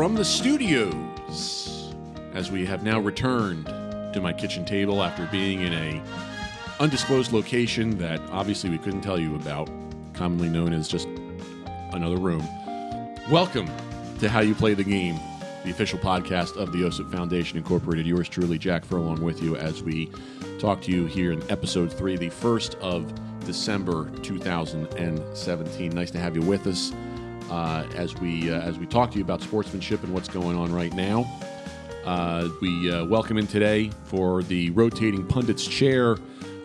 from the studios as we have now returned to my kitchen table after being in a undisclosed location that obviously we couldn't tell you about, commonly known as just another room. Welcome to How You Play the Game, the official podcast of the OSIP Foundation Incorporated. Yours truly, Jack Furlong, with you as we talk to you here in episode three, the first of December 2017. Nice to have you with us uh, as we uh, as we talk to you about sportsmanship and what's going on right now. Uh, we uh, welcome in today for the rotating pundit's chair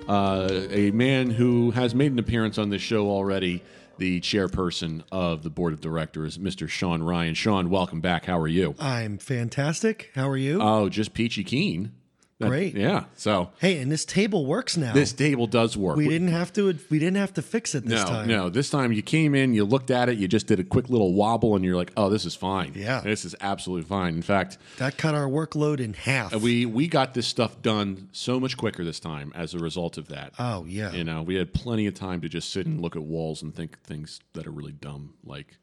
uh, a man who has made an appearance on this show already, the chairperson of the board of directors, Mr. Sean Ryan. Sean, welcome back. How are you? I'm fantastic. How are you? Oh, just peachy keen. That- Great. Yeah. So hey, and this table works now. this table does work. we didn't have to. We didn't have to fix it this no, time. no. This time you came in, you looked at it, you just did a quick little wobble, and you're like, "Oh, this is fine. Yeah. this is absolutely fine." In fact, That cut our workload in half. we we got this stuff done so much quicker this time as a result of that. oh yeah. You know, we had plenty of time to just sit and look at walls and think things that are really dumb. Like,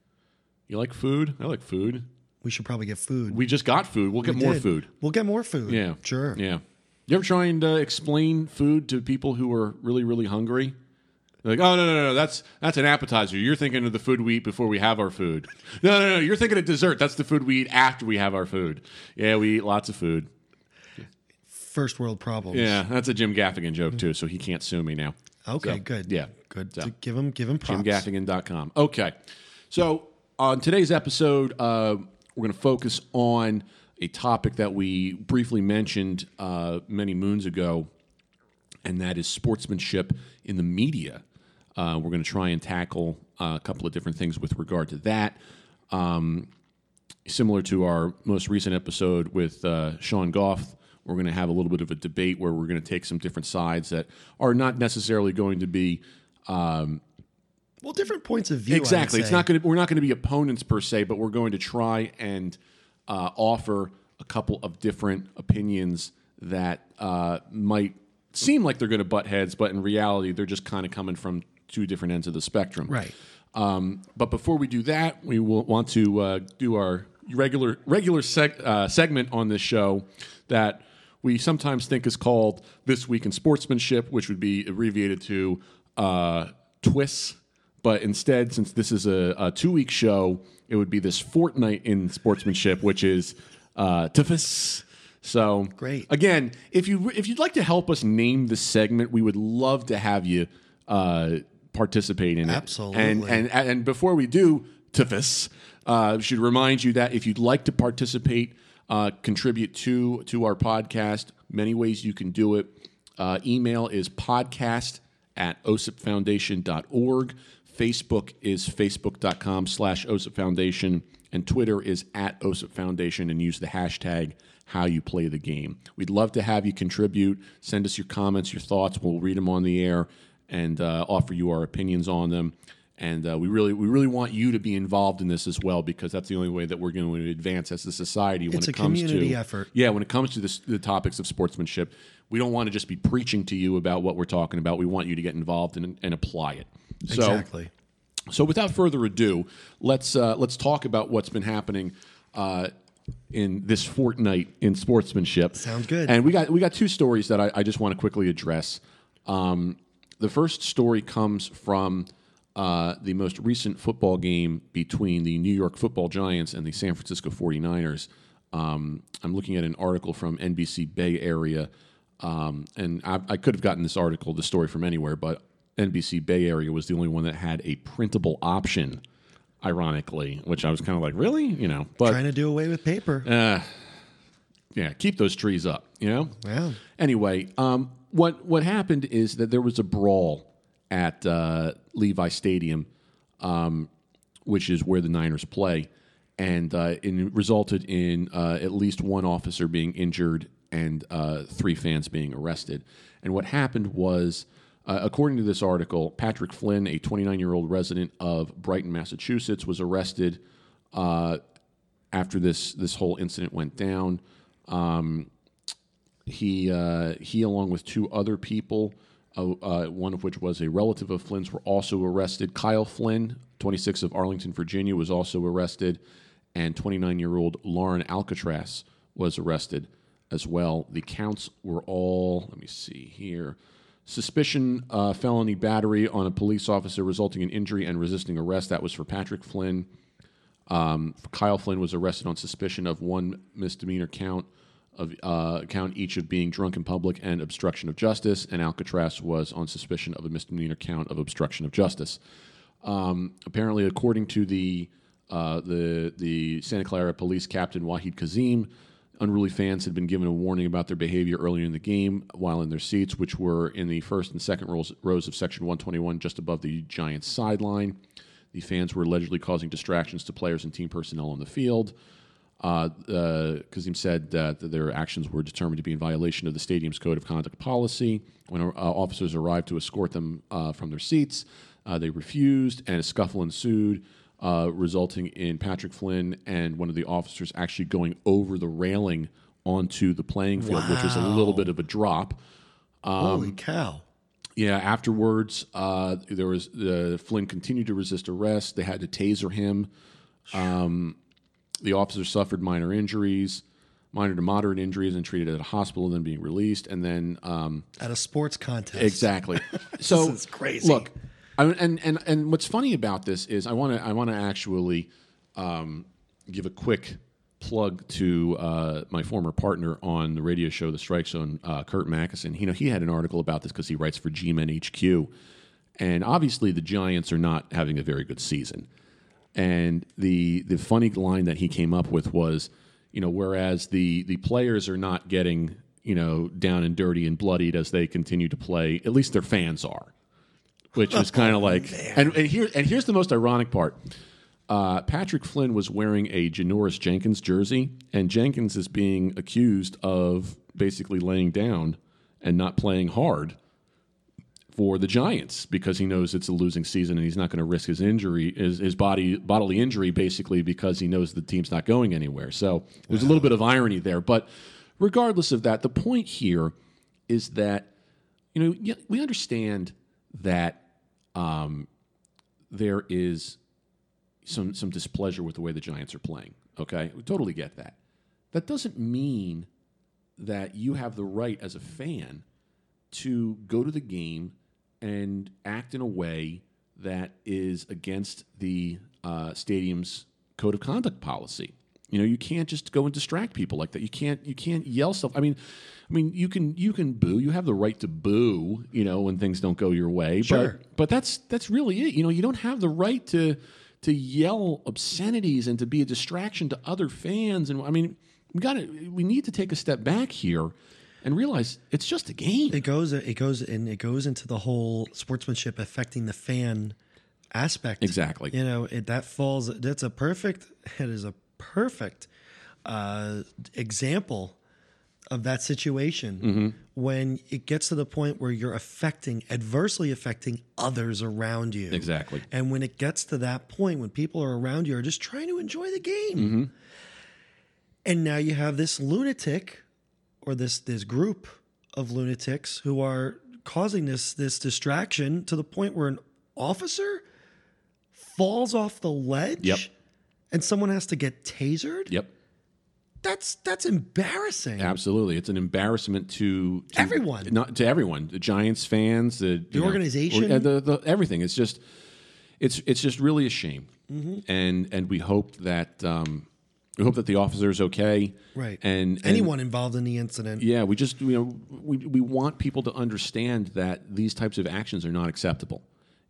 you like food? I like food. we should probably get food. We just got food. We'll get more did. food. We'll get more food. Yeah. Sure. Yeah. You ever try and uh, explain food to people who are really, really hungry? They're like, oh no, no, no, that's that's an appetizer. You're thinking of the food we eat before we have our food. No, no, no, you're thinking of dessert. That's the food we eat after we have our food. Yeah, we eat lots of food. First world problems. Yeah, that's a Jim Gaffigan joke too, so he can't sue me now. Okay. So, good. Yeah, Good. So. Give him. Give him props. JimGaffigan.com. Okay. So on today's episode, uh, we're going to focus on a topic that we briefly mentioned uh, many moons ago, and that is sportsmanship in the media. Uh, we're going to try and tackle uh, a couple of different things with regard to that. Um, similar to our most recent episode with uh, Sean Goff, we're going to have a little bit of a debate where we're going to take some different sides that are not necessarily going to be Well, different points of view. Exactly. It's not going to. We're not going to be opponents per se, but we're going to try and uh, offer a couple of different opinions that uh, might seem like they're going to butt heads, but in reality, they're just kind of coming from two different ends of the spectrum. Right. Um, but before we do that, we will want to uh, do our regular regular seg- uh, segment on this show that we sometimes think is called "This Week in Sportsmanship," which would be abbreviated to uh, TWIS. But instead, since this is a, a two week show, it would be this fortnight in sportsmanship, which is uh. So Great. Again, if you if you'd like to help us name the segment, we would love to have you uh, participate in it. Absolutely. And and and before we do TFIS, uh, should remind you that if you'd like to participate, uh, contribute to to our podcast, many ways you can do it. Uh, email is podcast at osipfoundation.org. Facebook is facebook.com slash OSIP Foundation. And Twitter is at OSIP Foundation and use the hashtag how you play the game. We'd love to have you contribute. Send us your comments, your thoughts. We'll read them on the air and uh, offer you our opinions on them. And uh, we really, we really want you to be involved in this as well because that's the only way that we're going to advance as a society when It's it a comes community to effort. yeah, when it comes to this, the topics of sportsmanship, we don't want to just be preaching to you about what we're talking about. We want you to get involved and, and apply it. So, Exactly. so without further ado, let's uh, let's talk about what's been happening uh, in this fortnight in sportsmanship. Sounds good. And we got we got two stories that I, I just want to quickly address. Um, the first story comes from uh, the most recent football game between the New York Football Giants and the San Francisco 49ers. Um, I'm looking at an article from NBC Bay Area, um, and I, I could have gotten this article, the story from anywhere, but NBC Bay Area was the only one that had a printable option. Ironically, which I was kind of like, really, you know, but Trying to do away with paper. yeah, keep those trees up, you know. Wow. Anyway, um, what what happened is that there was a brawl at uh, Levi Stadium, um, which is where the Niners play, and uh, it resulted in uh, at least one officer being injured and uh, three fans being arrested. And what happened was, uh, according to this article, Patrick Flynn, a 29 year old resident of Brighton, Massachusetts, was arrested uh, after this this whole incident went down. Um, he uh, he along with two other people, uh, uh, one of which was a relative of Flynn's, were also arrested. Kyle Flynn, 26 of Arlington, Virginia, was also arrested, and 29 year old Lauren Alcatraz was arrested as well. The counts were all, let me see here. Suspicion uh, felony battery on a police officer resulting in injury and resisting arrest. That was for Patrick Flynn. Um, Kyle Flynn was arrested on suspicion of one misdemeanor count of uh, count each of being drunk in public and obstruction of justice, and Alcatraz was on suspicion of a misdemeanor count of obstruction of justice. Um, apparently, according to the uh, the the Santa Clara Police Captain Wahid Kazem, unruly fans had been given a warning about their behavior earlier in the game while in their seats, which were in the first and second rows, rows of Section 121, just above the Giants sideline. The fans were allegedly causing distractions to players and team personnel on the field. Uh, uh, Kazem said that their actions were determined to be in violation of the stadium's code of conduct policy. When uh, officers arrived to escort them uh, from their seats, uh, they refused, and a scuffle ensued, uh, resulting in Patrick Flynn and one of the officers actually going over the railing onto the playing field, which was a little bit of a drop. Holy cow. Yeah, afterwards, uh, there was uh, Flynn continued to resist arrest. They had to taser him. Um, the officer suffered minor injuries, minor to moderate injuries, and treated at a hospital, and then being released. And then um, At a sports contest. exactly. so is crazy. Look, I, and and and what's funny about this is I want to I want to actually um, give a quick plug to uh, my former partner on the radio show, The Strike Zone, uh, Kurt Mackison. You know, he had an article about this because he writes for G-Men HQ, and obviously the Giants are not having a very good season. And the the funny line that he came up with was, you know, whereas the the players are not getting you know down and dirty and bloodied as they continue to play, at least their fans are which is kind of like and, and here and here's the most ironic part. Uh, Patrick Flynn was wearing a Janoris Jenkins jersey, and Jenkins is being accused of basically laying down and not playing hard for the Giants because he knows it's a losing season and he's not going to risk his injury, his, his body bodily injury, basically because he knows the team's not going anywhere. So there's a little bit of irony there, but regardless of that, the point here is that you know we understand that um, there is some some displeasure with the way the Giants are playing. Okay, we totally get that. That doesn't mean that you have the right as a fan to go to the game and act in a way that is against the uh, stadium's code of conduct policy. You know, you can't just go and distract people like that. You can't you can't yell stuff. I mean, I mean, you can you can boo. You have the right to boo. You know, when things don't go your way. Sure. But but that's that's really it. You know, you don't have the right to to yell obscenities and to be a distraction to other fans. And I mean, we got to we need to take a step back here and realize it's just a game. It goes it goes and it goes into the whole sportsmanship affecting the fan aspect. Exactly. You know, it, that falls that's a perfect it is a perfect uh, example of that situation Mm-hmm. when it gets to the point where you're affecting adversely affecting others around you. Exactly. And when it gets to that point when people are around you are just trying to enjoy the game. Mm-hmm. And now you have this lunatic or this this group of lunatics who are causing this this distraction to the point where an officer falls off the ledge Yep. And someone has to get tasered. Yep. That's that's embarrassing. Absolutely, it's an embarrassment to, to Everyone. not to everyone, the Giants fans, the the organization. the, the everything. It's just, it's it's just really a shame, Mm-hmm. and and we hope that um, we hope that the officer is okay, Right. And, and Anyone involved in the incident. yeah, we just you know we we want people to understand that these types of actions are not acceptable.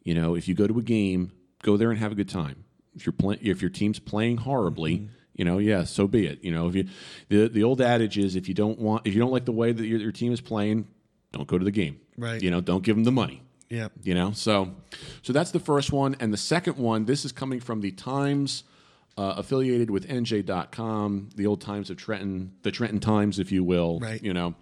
You know, if you go to a game, go there and have a good time. If you're playing, if your team's playing horribly, Mm-hmm. you know, yeah, so be it. You know, if you the the old adage is if you don't want if you don't like the way that your, your team is playing, don't go to the game. Right. You know, don't give them the money. Yeah. You know, so so that's the first one, and the second one. This is coming from the Times, uh, affiliated with NJ.com, the old Times of Trenton, the Trenton Times, if you will. Right. You know,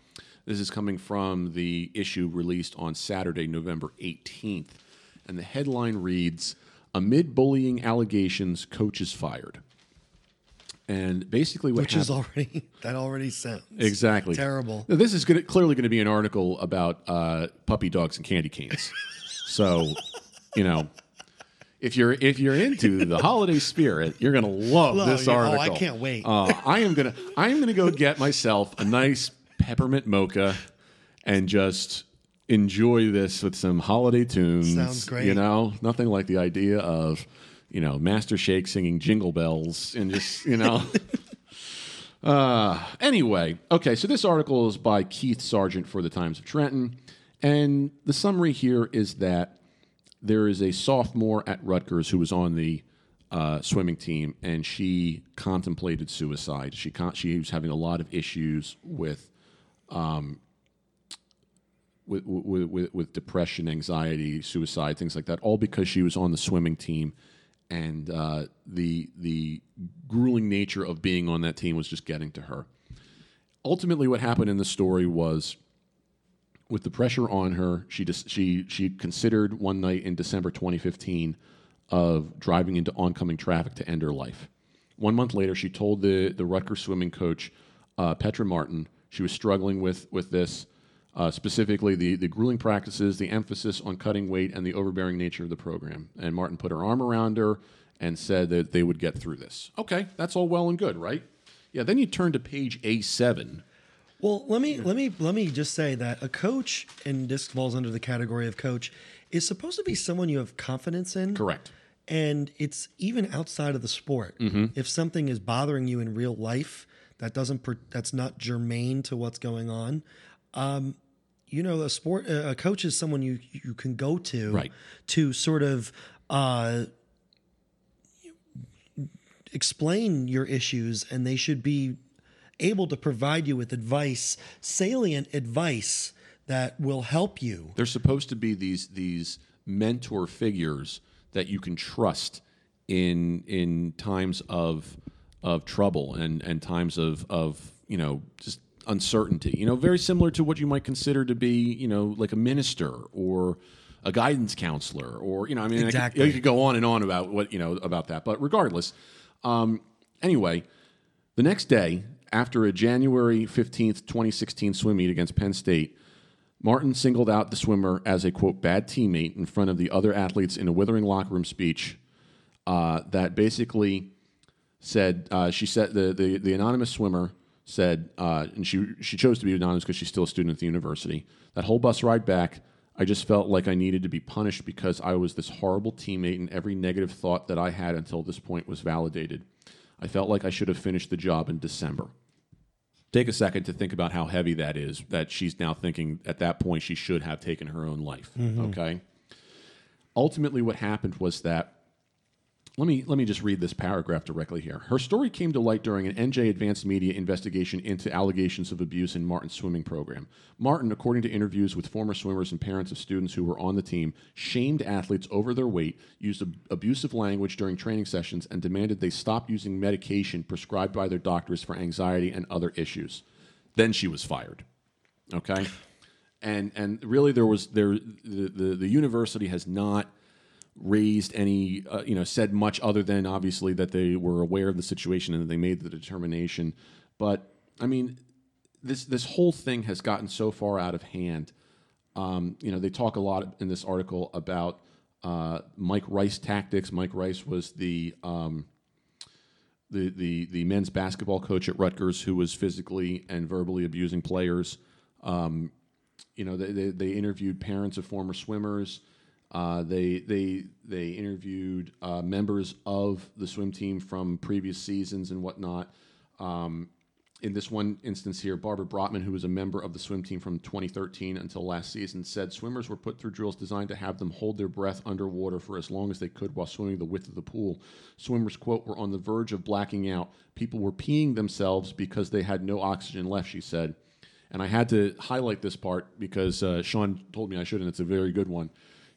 this is coming from the issue released on Saturday, November eighteenth, and the headline reads: "Amid bullying allegations, coach is fired." And basically, what Which is already that already sounds Exactly. terrible. Now, this is gonna, clearly going to be an article about uh, puppy dogs and candy canes. so, you know, if you're if you're into the holiday spirit, you're gonna love Love, this yeah. Oh, I can't wait. Uh, I am gonna I am gonna go get myself a nice peppermint mocha and just enjoy this with some holiday tunes. Sounds great. You know, nothing like the idea of you know Master Shake singing Jingle Bells and just you know. Uh, anyway, okay, so this article is by Keith Sargeant for the Times of Trenton. And the summary here is that there is a sophomore at Rutgers who was on the uh, swimming team, and she contemplated suicide. She con- she was having a lot of issues with, um, with, with, with depression, anxiety, suicide, things like that, all because she was on the swimming team, and uh, the the grueling nature of being on that team was just getting to her. Ultimately, what happened in the story was with the pressure on her, she just she she considered one night in December 2015 of driving into oncoming traffic to end her life. One month later, she told the the Rutgers swimming coach uh, Petra Martin she was struggling with with this, uh, specifically the the grueling practices, the emphasis on cutting weight, and the overbearing nature of the program. And Martin put her arm around her and said that they would get through this. Okay, that's all well and good, right? Yeah. Then you turn to page A7. Well, let me let me let me just say that a coach, and this falls under the category of coach, is supposed to be someone you have confidence in. Correct. And it's even outside of the sport. If something is bothering you in real life that doesn't per, that's not germane to what's going on, um, you know, a sport a coach is someone you you can go to Right. to sort of uh, explain your issues, and they should be able to provide you with advice, salient advice that will help you. They're supposed to be these these mentor figures that you can trust in in times of of trouble and and times of of you know just uncertainty. You know, very similar to what you might consider to be you know like a minister or a guidance counselor or you know I mean I could- Exactly. you could go on and on about what you know about that, but regardless, um, anyway, the next day after a January fifteenth, twenty sixteen swim meet against Penn State. Martin singled out the swimmer as a quote bad teammate in front of the other athletes in a withering locker room speech uh, that basically said uh, she said the, the the anonymous swimmer said uh, and she she chose to be anonymous because she's still a student at the university. That whole bus ride back, I just felt like I needed to be punished because I was this horrible teammate and every negative thought that I had until this point was validated. I felt like I should have finished the job in December take a second to think about how heavy that is that she's now thinking at that point she should have taken her own life okay ultimately what happened was that let me let me just read this paragraph directly here. Her story came to light during an NJ Advanced Media investigation into allegations of abuse in Martin's swimming program. Martin, according to interviews with former swimmers and parents of students who were on the team, shamed athletes over their weight, used ab- abusive language during training sessions, and demanded they stop using medication prescribed by their doctors for anxiety and other issues. Then she was fired. Okay, and and really there was there the the, the university has not raised any, uh, you know, said much other than obviously that they were aware of the situation and that they made the determination. But I mean, this this whole thing has gotten so far out of hand. Um, you know, they talk a lot in this article about uh, Mike Rice tactics. Mike Rice was the um, the, the the men's basketball coach at Rutgers who was physically and verbally abusing players. Um, you know, they, they, they interviewed parents of former swimmers. Uh, they they they interviewed uh, members of the swim team from previous seasons and whatnot. Um, in this one instance here, Barbara Brotman, who was a member of the swim team from 2013 until last season, said swimmers were put through drills designed to have them hold their breath underwater for as long as they could while swimming the width of the pool. Swimmers, quote, were on the verge of blacking out. People were peeing themselves because they had no oxygen left, she said. And I had to highlight this part because uh, Sean told me I should, and it's a very good one.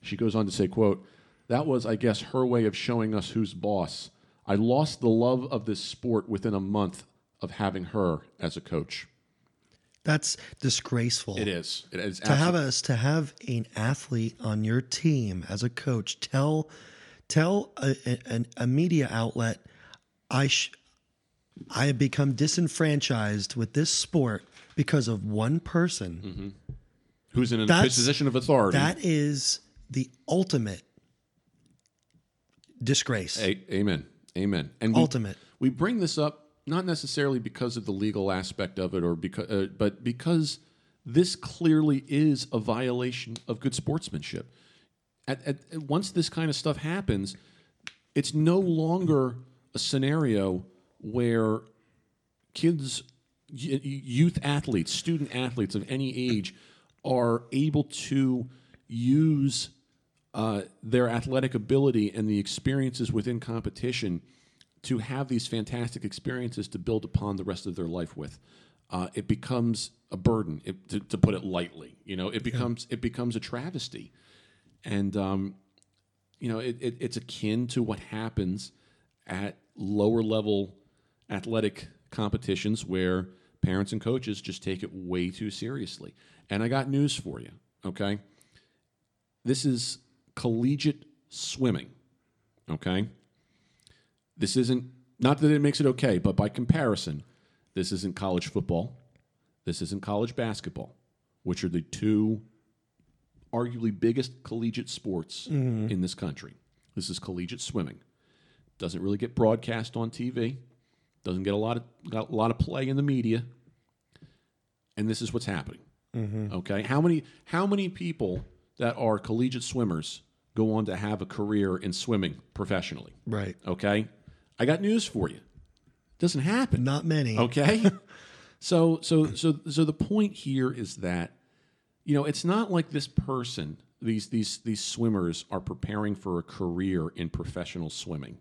She goes on to say, quote, that was, I guess, her way of showing us who's boss. I lost the love of this sport within a month of having her as a coach. That's disgraceful. It is. It is to have us to have an athlete on your team as a coach tell tell a, a, a media outlet I sh- I have become disenfranchised with this sport because of one person. Mm-hmm. who's in a That's- position of authority. That is the ultimate disgrace. A- amen. Amen. And we, Ultimate. we bring this up not necessarily because of the legal aspect of it, or because, uh, but because this clearly is a violation of good sportsmanship. At, at, at- once this kind of stuff happens, it's no longer a scenario where kids, y- youth athletes, student athletes of any age, are able to use uh, their athletic ability and the experiences within competition to have these fantastic experiences to build upon the rest of their life with. Uh, it becomes a burden, it, to, to put it lightly. You know, it becomes it becomes a travesty, and um, you know, it, it, it's akin to what happens at lower level athletic competitions where parents and coaches just take it way too seriously. And I got news for you, okay? This is collegiate swimming, okay? This isn't, not that it makes it okay, but by comparison, this isn't college football. This isn't college basketball, which are the two arguably biggest collegiate sports mm-hmm. in this country. This is collegiate swimming. Doesn't really get broadcast on TV. Doesn't get a lot of got a lot of play in the media. And this is what's happening. Mm-hmm. Okay, how many how many people that are collegiate swimmers go on to have a career in swimming professionally? Right. Okay, I got news for you. Doesn't happen. Not many. Okay. so so so so the point here is that you know it's not like this person these these these swimmers are preparing for a career in professional swimming.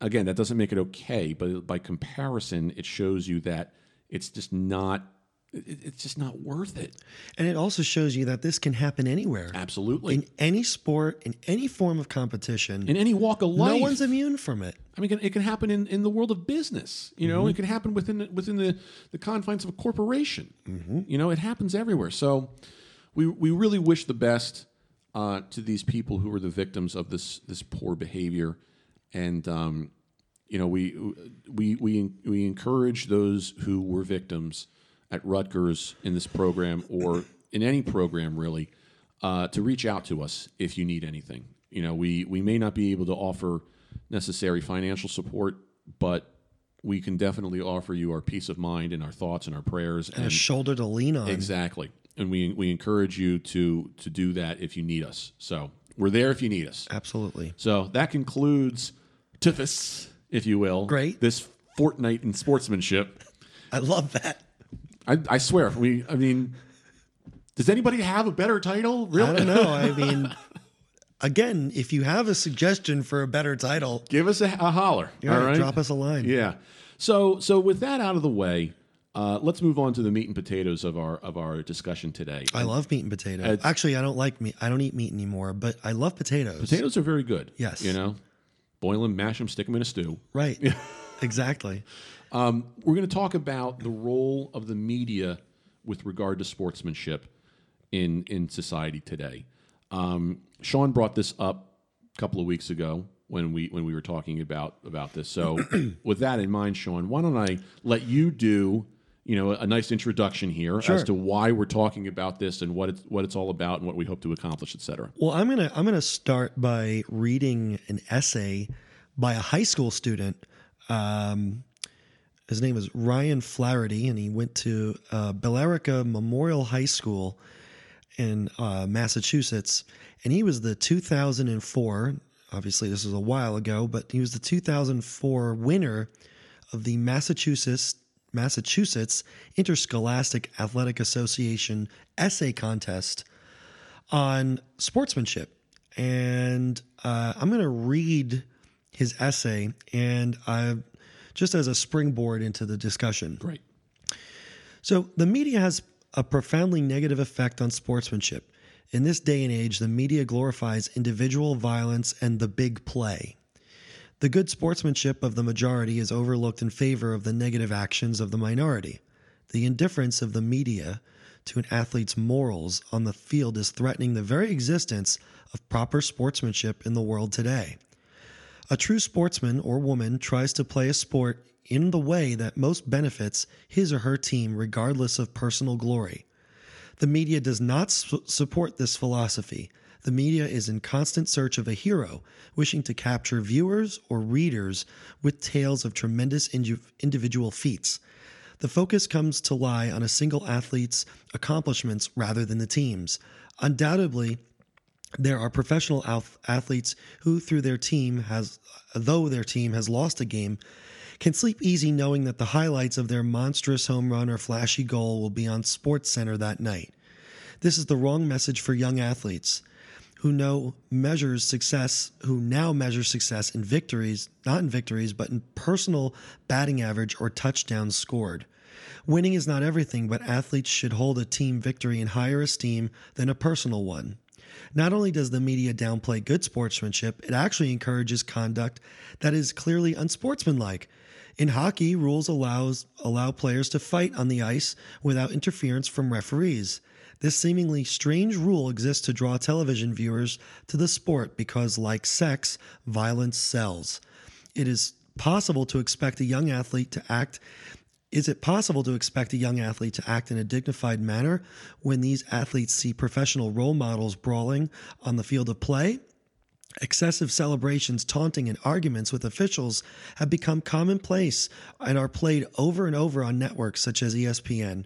Again, that doesn't make it okay, but by comparison, it shows you that it's just not it's just not worth it. And it also shows you that this can happen anywhere. Absolutely. In any sport, in any form of competition. In any walk of life. no one's immune from it. I mean, it can, happen in, in the world of business. You know, it can happen within the, within the, the confines of a corporation. You know, it happens everywhere. So, we we really wish the best uh, to these people who are the victims of this this poor behavior, and um, you know, we we we we encourage those who were victims at Rutgers in this program or in any program really uh, to reach out to us if you need anything. You know, we we may not be able to offer necessary financial support, but we can definitely offer you our peace of mind and our thoughts and our prayers And a shoulder to lean on. Exactly. And we we encourage you to to do that if you need us. So we're there if you need us. Absolutely. So that concludes Tiffus, if you will. Great. This fortnight in sportsmanship. I love that. I, I swear, we I mean does anybody have a better title? Really? I don't know. I mean, again, if you have a suggestion for a better title, Give us a, a holler. yeah, all right. drop us a line. Yeah. So so with that out of the way, uh, let's move on to the meat and potatoes of our of our discussion today. I love meat and potatoes. It's- Actually, I don't like meat. I don't eat meat anymore, but I love potatoes. Potatoes are very good. Yes. You know, boil them, mash them, stick them in a stew. Right. exactly. Um, we're going to talk about the role of the media with regard to sportsmanship in in society today. Um, Sean brought this up a couple of weeks ago when we when we were talking about about this. So, with that in mind, Sean, why don't I let you do you know a nice introduction here Sure. as to why we're talking about this and what it's what it's all about and what we hope to accomplish, et cetera. Well, I'm gonna I'm gonna start by reading an essay by a high school student. Um, his name is Ryan Flaherty, and he went to uh, Billerica Memorial High School in uh, Massachusetts, and he was the 2004. Obviously, this was a while ago, but he was the 2004 winner of the Massachusetts Massachusetts Interscholastic Athletic Association essay contest on sportsmanship. And uh, I'm going to read his essay, and I, just as a springboard into the discussion. Great. So, the media has a profoundly negative effect on sportsmanship. In this day and age, the media glorifies individual violence and the big play. The good sportsmanship of the majority is overlooked in favor of the negative actions of the minority. The indifference of the media to an athlete's morals on the field is threatening the very existence of proper sportsmanship in the world today. A true sportsman or woman tries to play a sport in the way that most benefits his or her team, regardless of personal glory. The media does not su- support this philosophy. The media is in constant search of a hero, wishing to capture viewers or readers with tales of tremendous indi- individual feats. The focus comes to lie on a single athlete's accomplishments rather than the team's. Undoubtedly, there are professional ath- athletes who through their team has though their team has lost a game can sleep easy knowing that the highlights of their monstrous home run or flashy goal will be on sports center that night. This is the wrong message for young athletes who know measures success who now measure success in victories not in victories but in personal batting average or touchdowns scored. Winning is not everything but athletes should hold a team victory in higher esteem than a personal one not only does the media downplay good sportsmanship, it actually encourages conduct that is clearly unsportsmanlike. In hockey, rules allows allow players to fight on the ice without interference from referees. This seemingly strange rule exists to draw television viewers to the sport because, like sex, violence sells. It is possible to expect a young athlete to act is it possible to expect a young athlete to act in a dignified manner when these athletes see professional role models brawling on the field of play? Excessive celebrations, taunting, and arguments with officials have become commonplace and are played over and over on networks such as ESPN.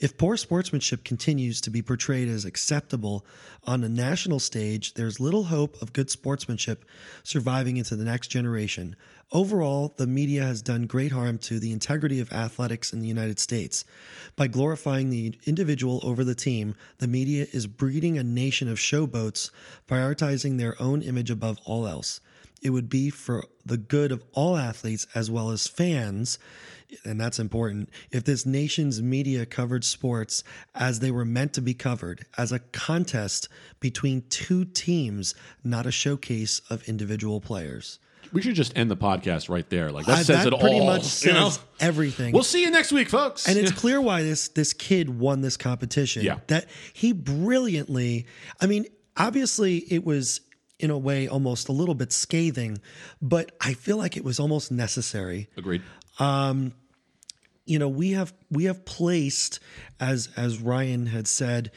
If poor sportsmanship continues to be portrayed as acceptable on a national stage, there's little hope of good sportsmanship surviving into the next generation. Overall, the media has done great harm to the integrity of athletics in the United States. By glorifying the individual over the team, the media is breeding a nation of showboats, prioritizing their own image above all else. It would be for the good of all athletes as well as fans, and that's important, if this nation's media covered sports as they were meant to be covered, as a contest between two teams, not a showcase of individual players. We should just end the podcast right there. Like that Uh, says that it pretty all. much you know? everything. We'll see you next week, folks. and it's clear why this this kid won this competition. Yeah. That he brilliantly, I mean, obviously it was in a way almost a little bit scathing, but I feel like it was almost necessary. agreed. You know, we have we have placed as as Ryan had said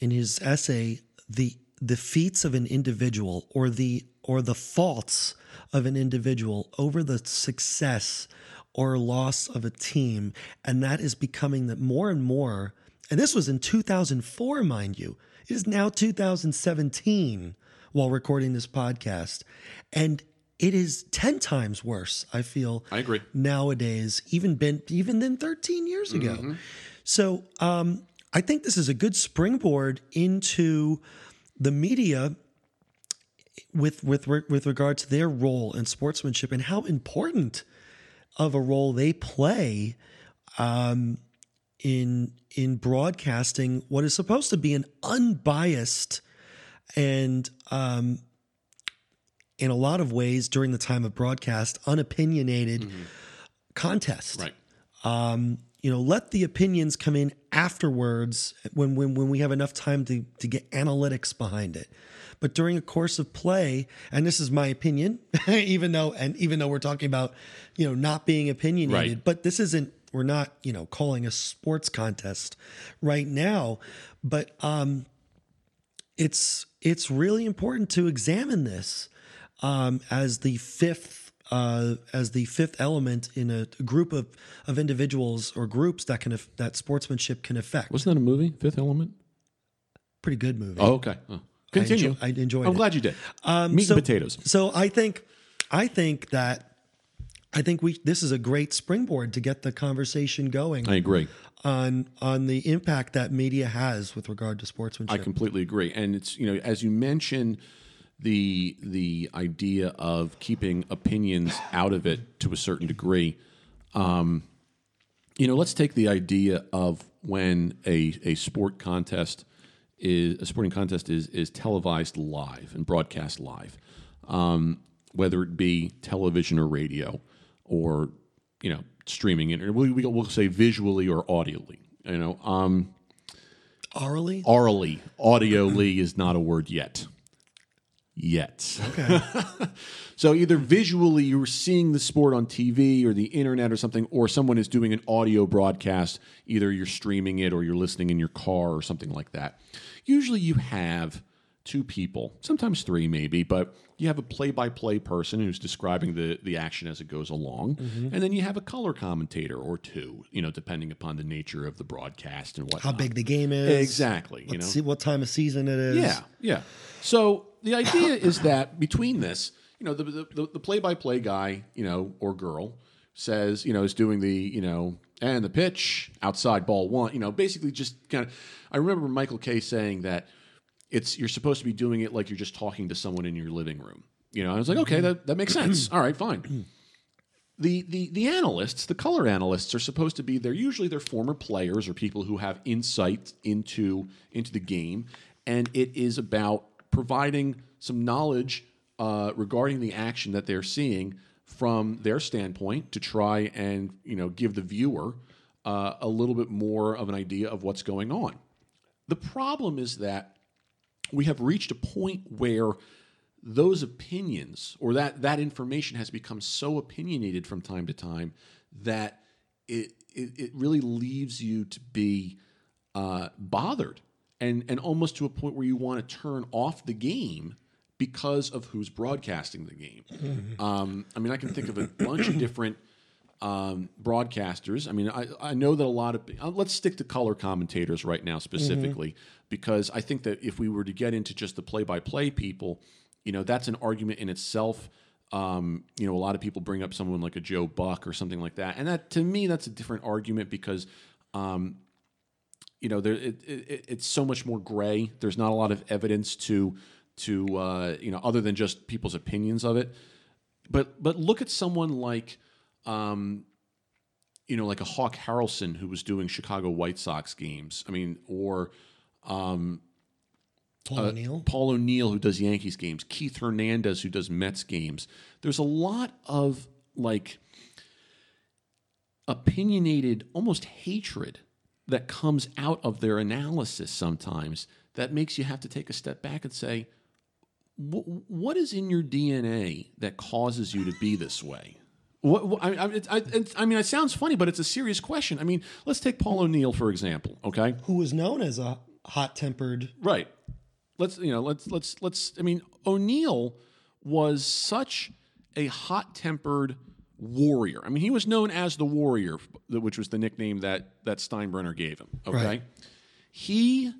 in his essay the the feats of an individual or the or the faults of an individual over the success or loss of a team and that is becoming that more and more and this was in 2004 mind you it is now 2017 while recording this podcast and it is 10 times worse i feel I agree. nowadays, even been even than 13 years ago. So um, I think this is a good springboard into the media with with with regard to their role in sportsmanship and how important of a role they play um, in in broadcasting what is supposed to be an unbiased and um, in a lot of ways during the time of broadcast unopinionated contest Right. um, you know, let the opinions come in afterwards when, when, when we have enough time to, to get analytics behind it. But during a course of play, and this is my opinion, even though and even though we're talking about, you know, not being opinionated, Right. but this isn't we're not, you know, calling a sports contest right now. But um it's it's really important to examine this um, as the fifth uh, as the fifth element in a group of, of individuals or groups that can that sportsmanship can affect. Wasn't that a movie? Fifth Element. Pretty good movie. Oh, okay. Oh. I Continue. enjoy- I enjoyed it. I'm it. glad you did. Um, Meat so- and potatoes. So I think I think that I think we this is a great springboard to get the conversation going I agree. on on the impact that media has with regard to sportsmanship. I completely agree. And it's you know as you mentioned the the idea of keeping opinions out of it to a certain degree. Um, you know, let's take the idea of when a a sport contest is a sporting contest is is televised live and broadcast live, um, whether it be television or radio or you know streaming it. We, we, we'll say visually or audibly. You know, um, Orally, orally, audioly is not a word yet. Yet. okay. So either visually you're seeing the sport on TV or the internet or something, or someone is doing an audio broadcast. Either you're streaming it or you're listening in your car or something like that. Usually you have two people, sometimes three, maybe, but you have a play-by-play person who's describing the the action as it goes along, mm-hmm. and then you have a color commentator or two, you know, depending upon the nature of the broadcast and what How big the game is. exactly, you know, see what time of season it is. yeah, yeah. So the idea is that between this, you know, the the, the play-by-play guy, you know, or girl says, you know, is doing the, you know, and the pitch outside ball one, you know, basically just kind of. I remember Michael Kay saying that it's you're supposed to be doing it like you're just talking to someone in your living room. You know, I was like, okay, that, that makes sense. All right, fine. The, the the analysts, the color analysts, are supposed to be. They're usually they're former players or people who have insight into into the game, and it is about providing some knowledge uh, regarding the action that they're seeing from their standpoint to try and you know give the viewer uh, a little bit more of an idea of what's going on. The problem is that we have reached a point where those opinions or that that information has become so opinionated from time to time that it it, it really leaves you to be uh, bothered and and almost to a point where you want to turn off the game because of who's broadcasting the game. Um, I mean, I can think of a bunch of different um, broadcasters. I mean, I, I know that a lot of uh, let's stick to color commentators right now specifically because I think that if we were to get into just the play-by-play people, you know, that's an argument in itself. Um, you know, a lot of people bring up someone like a Joe Buck or something like that, and that to me that's a different argument because. Um, you know, there it, it, it's so much more gray. There's not a lot of evidence to to uh, you know other than just people's opinions of it. But but look at someone like um, you know like a Hawk Harrelson who was doing Chicago White Sox games. I mean, or um, Paul uh, O'Neill. Paul O'Neill who does Yankees games, Keith Hernandez who does Mets games. There's a lot of like opinionated, almost hatred that comes out of their analysis sometimes that makes you have to take a step back and say, what is in your DNA that causes you to be this way? What, what- I, I, I, it's- I mean, it sounds funny, but it's a serious question. I mean, let's take Paul O'Neill for example. Okay, Who was known as a hot-tempered. Right. Let's you know. Let's let's let's. I mean, O'Neill was such a hot-tempered warrior. I mean, he was known as the Warrior, which was the nickname that that Steinbrenner gave him. Okay. Right. He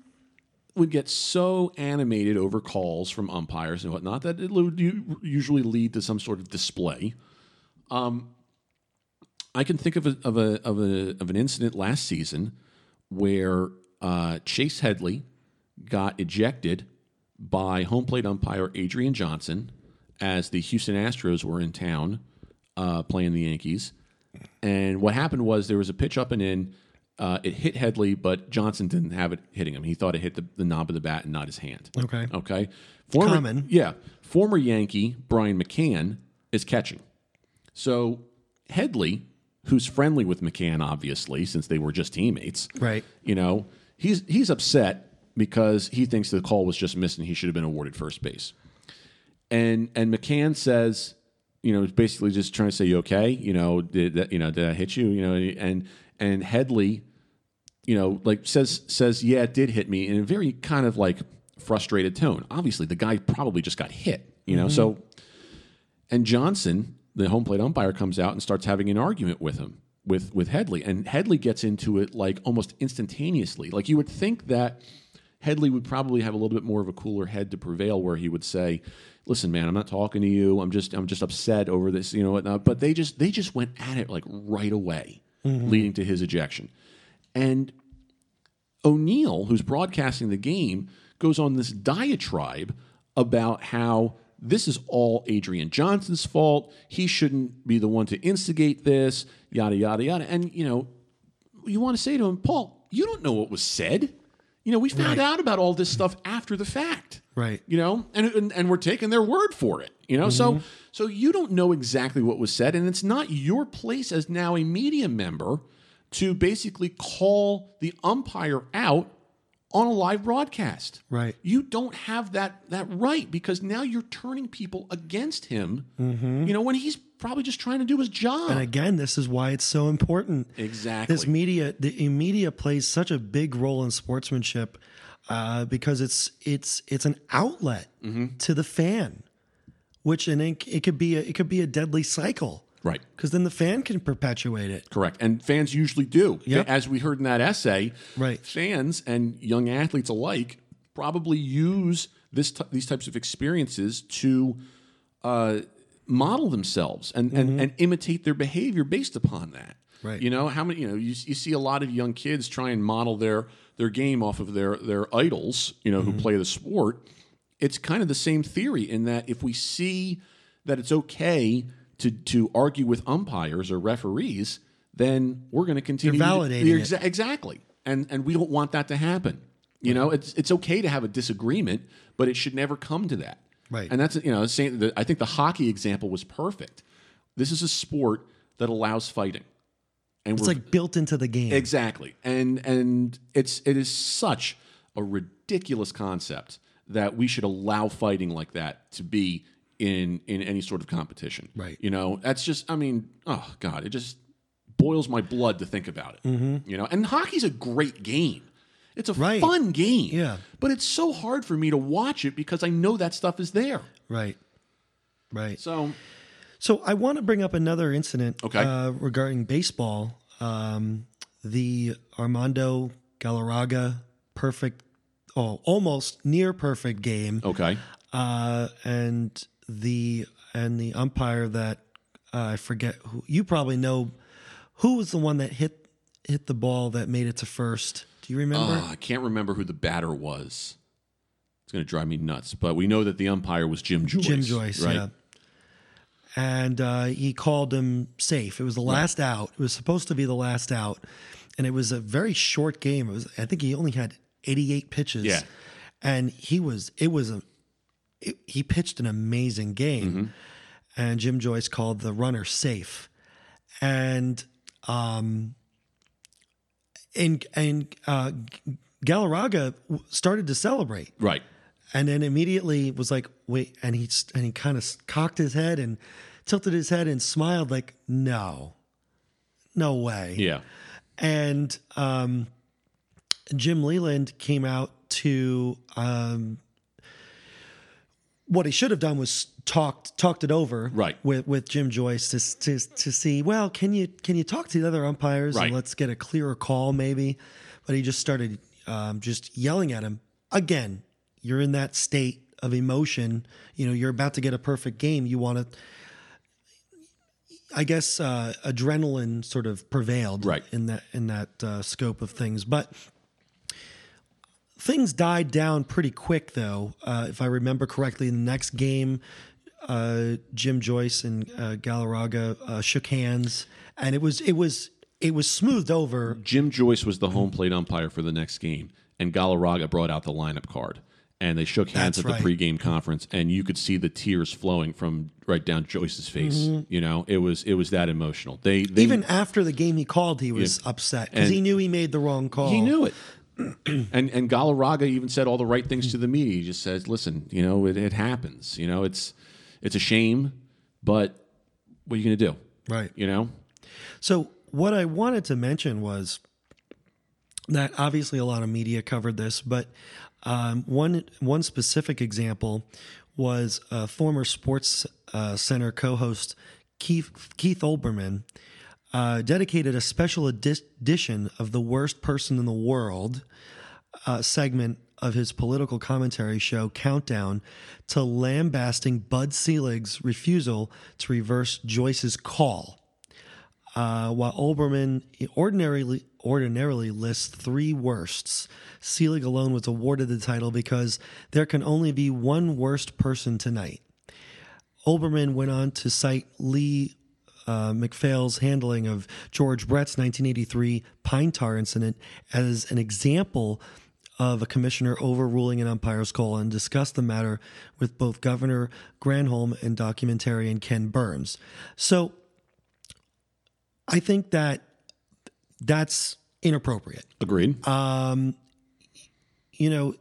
would get so animated over calls from umpires and whatnot that it would usually lead to some sort of display. Um, I can think of a, of a of a of an incident last season where uh, Chase Headley got ejected by home plate umpire Adrian Johnson as the Houston Astros were in town uh, playing the Yankees. And what happened was there was a pitch up and in. Uh, it hit Headley, but Johnson didn't have it hitting him. He thought it hit the, the knob of the bat and not his hand. Okay. Okay. Former, common. Yeah. Former Yankee Brian McCann is catching. So Headley, who's friendly with McCann, obviously, since they were just teammates, Right. you know, he's he's upset because he thinks the call was just missed and he should have been awarded first base. And and McCann says, you know, basically just trying to say, "You okay? You know, did that? You know, did I hit you? You know?" And and Headley, you know, like says says, "Yeah, it did hit me," in a very kind of like frustrated tone. Obviously, the guy probably just got hit. You know, mm-hmm. so and Johnson, the home plate umpire, comes out and starts having an argument with him, with with Headley, and Headley gets into it like almost instantaneously. Like you would think that Headley would probably have a little bit more of a cooler head to prevail, where he would say, "Listen, man, I'm not talking to you. I'm just I'm just upset over this, you know whatnot." But they just they just went at it like right away, mm-hmm. leading to his ejection, and O'Neill, who's broadcasting the game, goes on this diatribe about how this is all Adrian Johnson's fault. He shouldn't be the one to instigate this, yada, yada, yada. And, you know, you want to say to him, Paul, you don't know what was said. You know, we found out about all this stuff after the fact. Right. You know, and, and and we're taking their word for it. You know, so mm-hmm. so you don't know exactly what was said, and it's not your place as now a media member to basically call the umpire out on a live broadcast. Right. You don't have that that right because now you're turning people against him. You know, when he's probably just trying to do his job. And again, this is why it's so important. exactly. This media, the media plays such a big role in sportsmanship. uh, because it's it's it's an outlet Mm-hmm. to the fan, which and it, it could be a, it could be a deadly cycle Right. because then the fan can perpetuate it. Correct. And fans usually do. Yep. As we heard in that essay, Right. fans and young athletes alike probably use this t- these types of experiences to uh, model themselves and, and, and imitate their behavior based upon that. Mm-hmm. Right. You know, how many, you know, you, you see a lot of young kids try and model their, their game off of their, their idols, you know, Mm-hmm. who play the sport. It's kind of the same theory in that if we see that it's okay to, to argue with umpires or referees, then we're going to continue. to- validating it. exa- exactly, and and we don't want that to happen. You know, it's it's okay to have a disagreement, but it should never come to that. Right. And that's you know, saying that I think the hockey example was perfect. This is a sport that allows fighting, and It's like built into the game. Exactly, and and it's it is such a ridiculous concept that we should allow fighting like that to be in in any sort of competition. Right. You know, that's just I mean, oh god, it just boils my blood to think about it. You know, and hockey's a great game. It's a Right. fun game. Yeah. But it's so hard for me to watch it because I know that stuff is there. Right. Right. So So I want to bring up another incident Okay. uh, regarding baseball. Um, the Armando Galarraga perfect, oh, almost near perfect game, okay. uh, and the and the umpire that uh, I forget who you probably know who was the one that hit hit the ball that made it to first. Do you remember? Oh, I can't remember who the batter was. It's going to drive me nuts. But we know that the umpire was Jim Joyce. Jim Joyce, right? yeah. And uh, he called him safe. It was the last out. It was supposed to be the last out, and it was a very short game. It was. I think he only had 88 pitches. Yeah. and he was. It was a. It, he pitched an amazing game, Mm-hmm. and Jim Joyce called the runner safe, and um, and and uh, Galarraga started to celebrate Right. and then immediately was like, "Wait!" And he and he kind of cocked his head and tilted his head and smiled, like, "No, no way." Yeah. And um, Jim Leyland came out to um, what he should have done was talked talked it over Right. with with Jim Joyce to to to see well can you can you talk to the other umpires Right. and let's get a clearer call maybe but he just started um, just yelling at him again you're in that state of emotion you know you're about to get a perfect game you want to I guess uh, adrenaline sort of prevailed Right. in that in that uh, scope of things but things died down pretty quick though uh, if i remember correctly in the next game uh, jim joyce and uh, galarraga uh, shook hands and it was it was it was smoothed over Jim Joyce was the home plate umpire for the next game, and Galarraga brought out the lineup card. And they shook hands That's at right. the pregame conference, and you could see the tears flowing from right down Joyce's face. You know, it was it was that emotional. They, they even after the game he called he was upset because he knew he made the wrong call He knew it. And and Galarraga even said all the right things to the media. He just says, "Listen, you know, it, it happens. You know, it's it's a shame, but what are you going to do? right You know, So what I wanted to mention was that obviously a lot of media covered this, but um, one one specific example was uh, former Sports uh, Center co-host Keith Keith Olbermann uh, dedicated a special edi- edition of the worst person in the world uh, segment of his political commentary show Countdown to lambasting Bud Selig's refusal to reverse Joyce's call. Uh, while Olbermann ordinarily ordinarily lists three worsts, Selig alone was awarded the title because there can only be one worst person tonight. Olbermann went on to cite Lee uh, MacPhail's handling of George Brett's 1983 pine tar incident as an example of a commissioner overruling an umpire's call and discussed the matter with both Governor Granholm and documentarian Ken Burns. So I think that that's inappropriate. agreed. You know,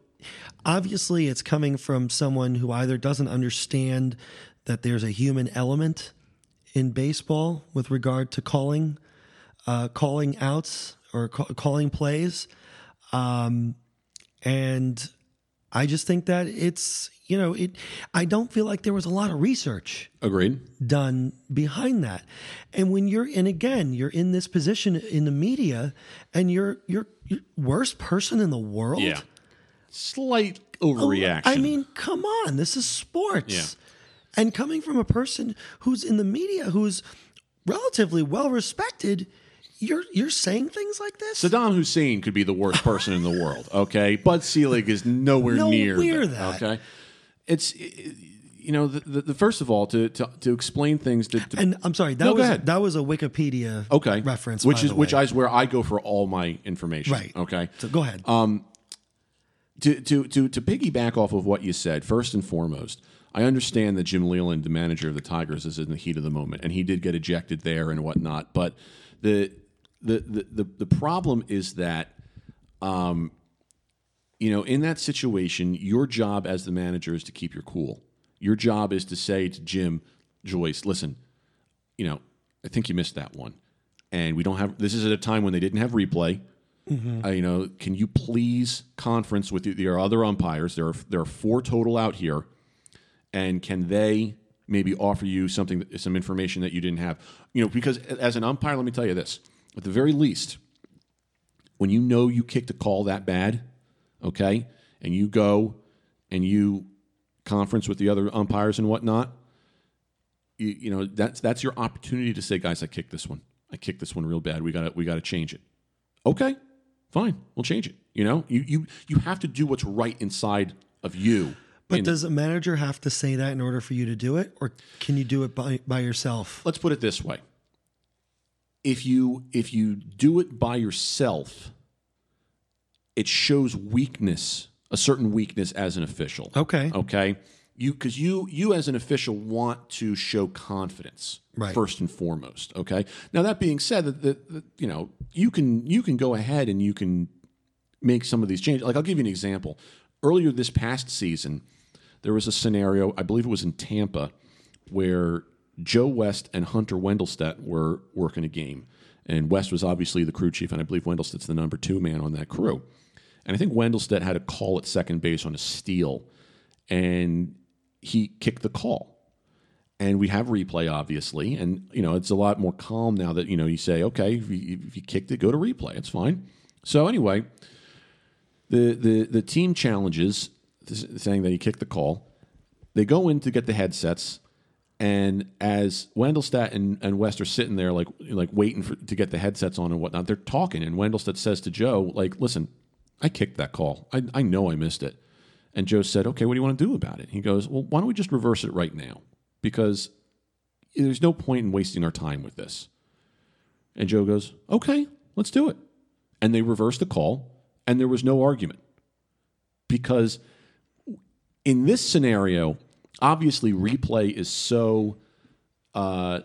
obviously it's coming from someone who either doesn't understand that there's a human element in baseball with regard to calling uh, calling outs or ca- calling plays. Um, And I just think that it's, you know, it I don't feel like there was a lot of research Agreed. done behind that. And when you're and again, you're in this position in the media and you're you're, you're worst person in the world. Yeah. Slight overreaction. I mean, come on, this is sports. Yeah. And coming from a person who's in the media who's relatively well respected, you're you're saying things like this? Saddam Hussein could be the worst person in the world. Okay, Bud Selig is nowhere, Nowhere near that. Okay, it's you know the, the, the first of all to to, to explain things to, to and I'm sorry, that No, was that was a Wikipedia okay reference, which is which is where I go for all my information. right. Okay. So go ahead. Um, to, to, to, to piggyback off of what you said, first and foremost, I understand that Jim Leyland, the manager of the Tigers, is in the heat of the moment, and he did get ejected there and whatnot. But the the the the, the problem is that, um, you know, in that situation, your job as the manager is to keep your cool. Your job is to say to Jim Joyce, "Listen, you know, I think you missed that one, and we don't have. This is at a time when they didn't have replay." Uh, you know, can you please conference with the- your other umpires? There are there are four total out here, and can they maybe offer you something, some information that you didn't have? You know, because as an umpire, let me tell you this: at the very least, when you know you kicked a call that bad, okay, and you go and you conference with the other umpires and whatnot, you, you know that's that's your opportunity to say, guys, I kicked this one. I kicked this one real bad. We got to we got to change it. Okay, fine, we'll change it. You know, you you you have to do what's right inside of you. But does a manager have to say that in order for you to do it, or can you do it by by yourself? let's put it this way: if you if you do it by yourself, it shows weakness, a certain weakness as an official. Okay. Okay. You because you you as an official want to show confidence Right. first and foremost. Okay. Now that being said, that, that, that you know you can you can go ahead and you can make some of these changes. Like I'll give you an example. Earlier this past season, there was a scenario. I believe it was in Tampa where Joe West and Hunter Wendelstedt were working a game, and West was obviously the crew chief, and I believe Wendelstedt's the number two man on that crew. And I think Wendelstedt had a call at second base on a steal, and he kicked the call. And we have replay, obviously, and you know it's a lot more calm now that you know you say, okay, if you, if you kicked it, go to replay. It's fine. So anyway, the the the team challenges saying that he kicked the call. They go in to get the headsets, and as Wendelstedt and, and West are sitting there like like waiting for to get the headsets on and whatnot, they're talking, and Wendelstedt says to Joe, like, "Listen, I kicked that call. I I know I missed it." And Joe said, "Okay, what do you want to do about it?" He goes, "Well, why don't we just reverse it right now? Because there's no point in wasting our time with this." And Joe goes, "Okay, let's do it." And they reversed the call, and there was no argument because in this scenario, obviously replay is so uh,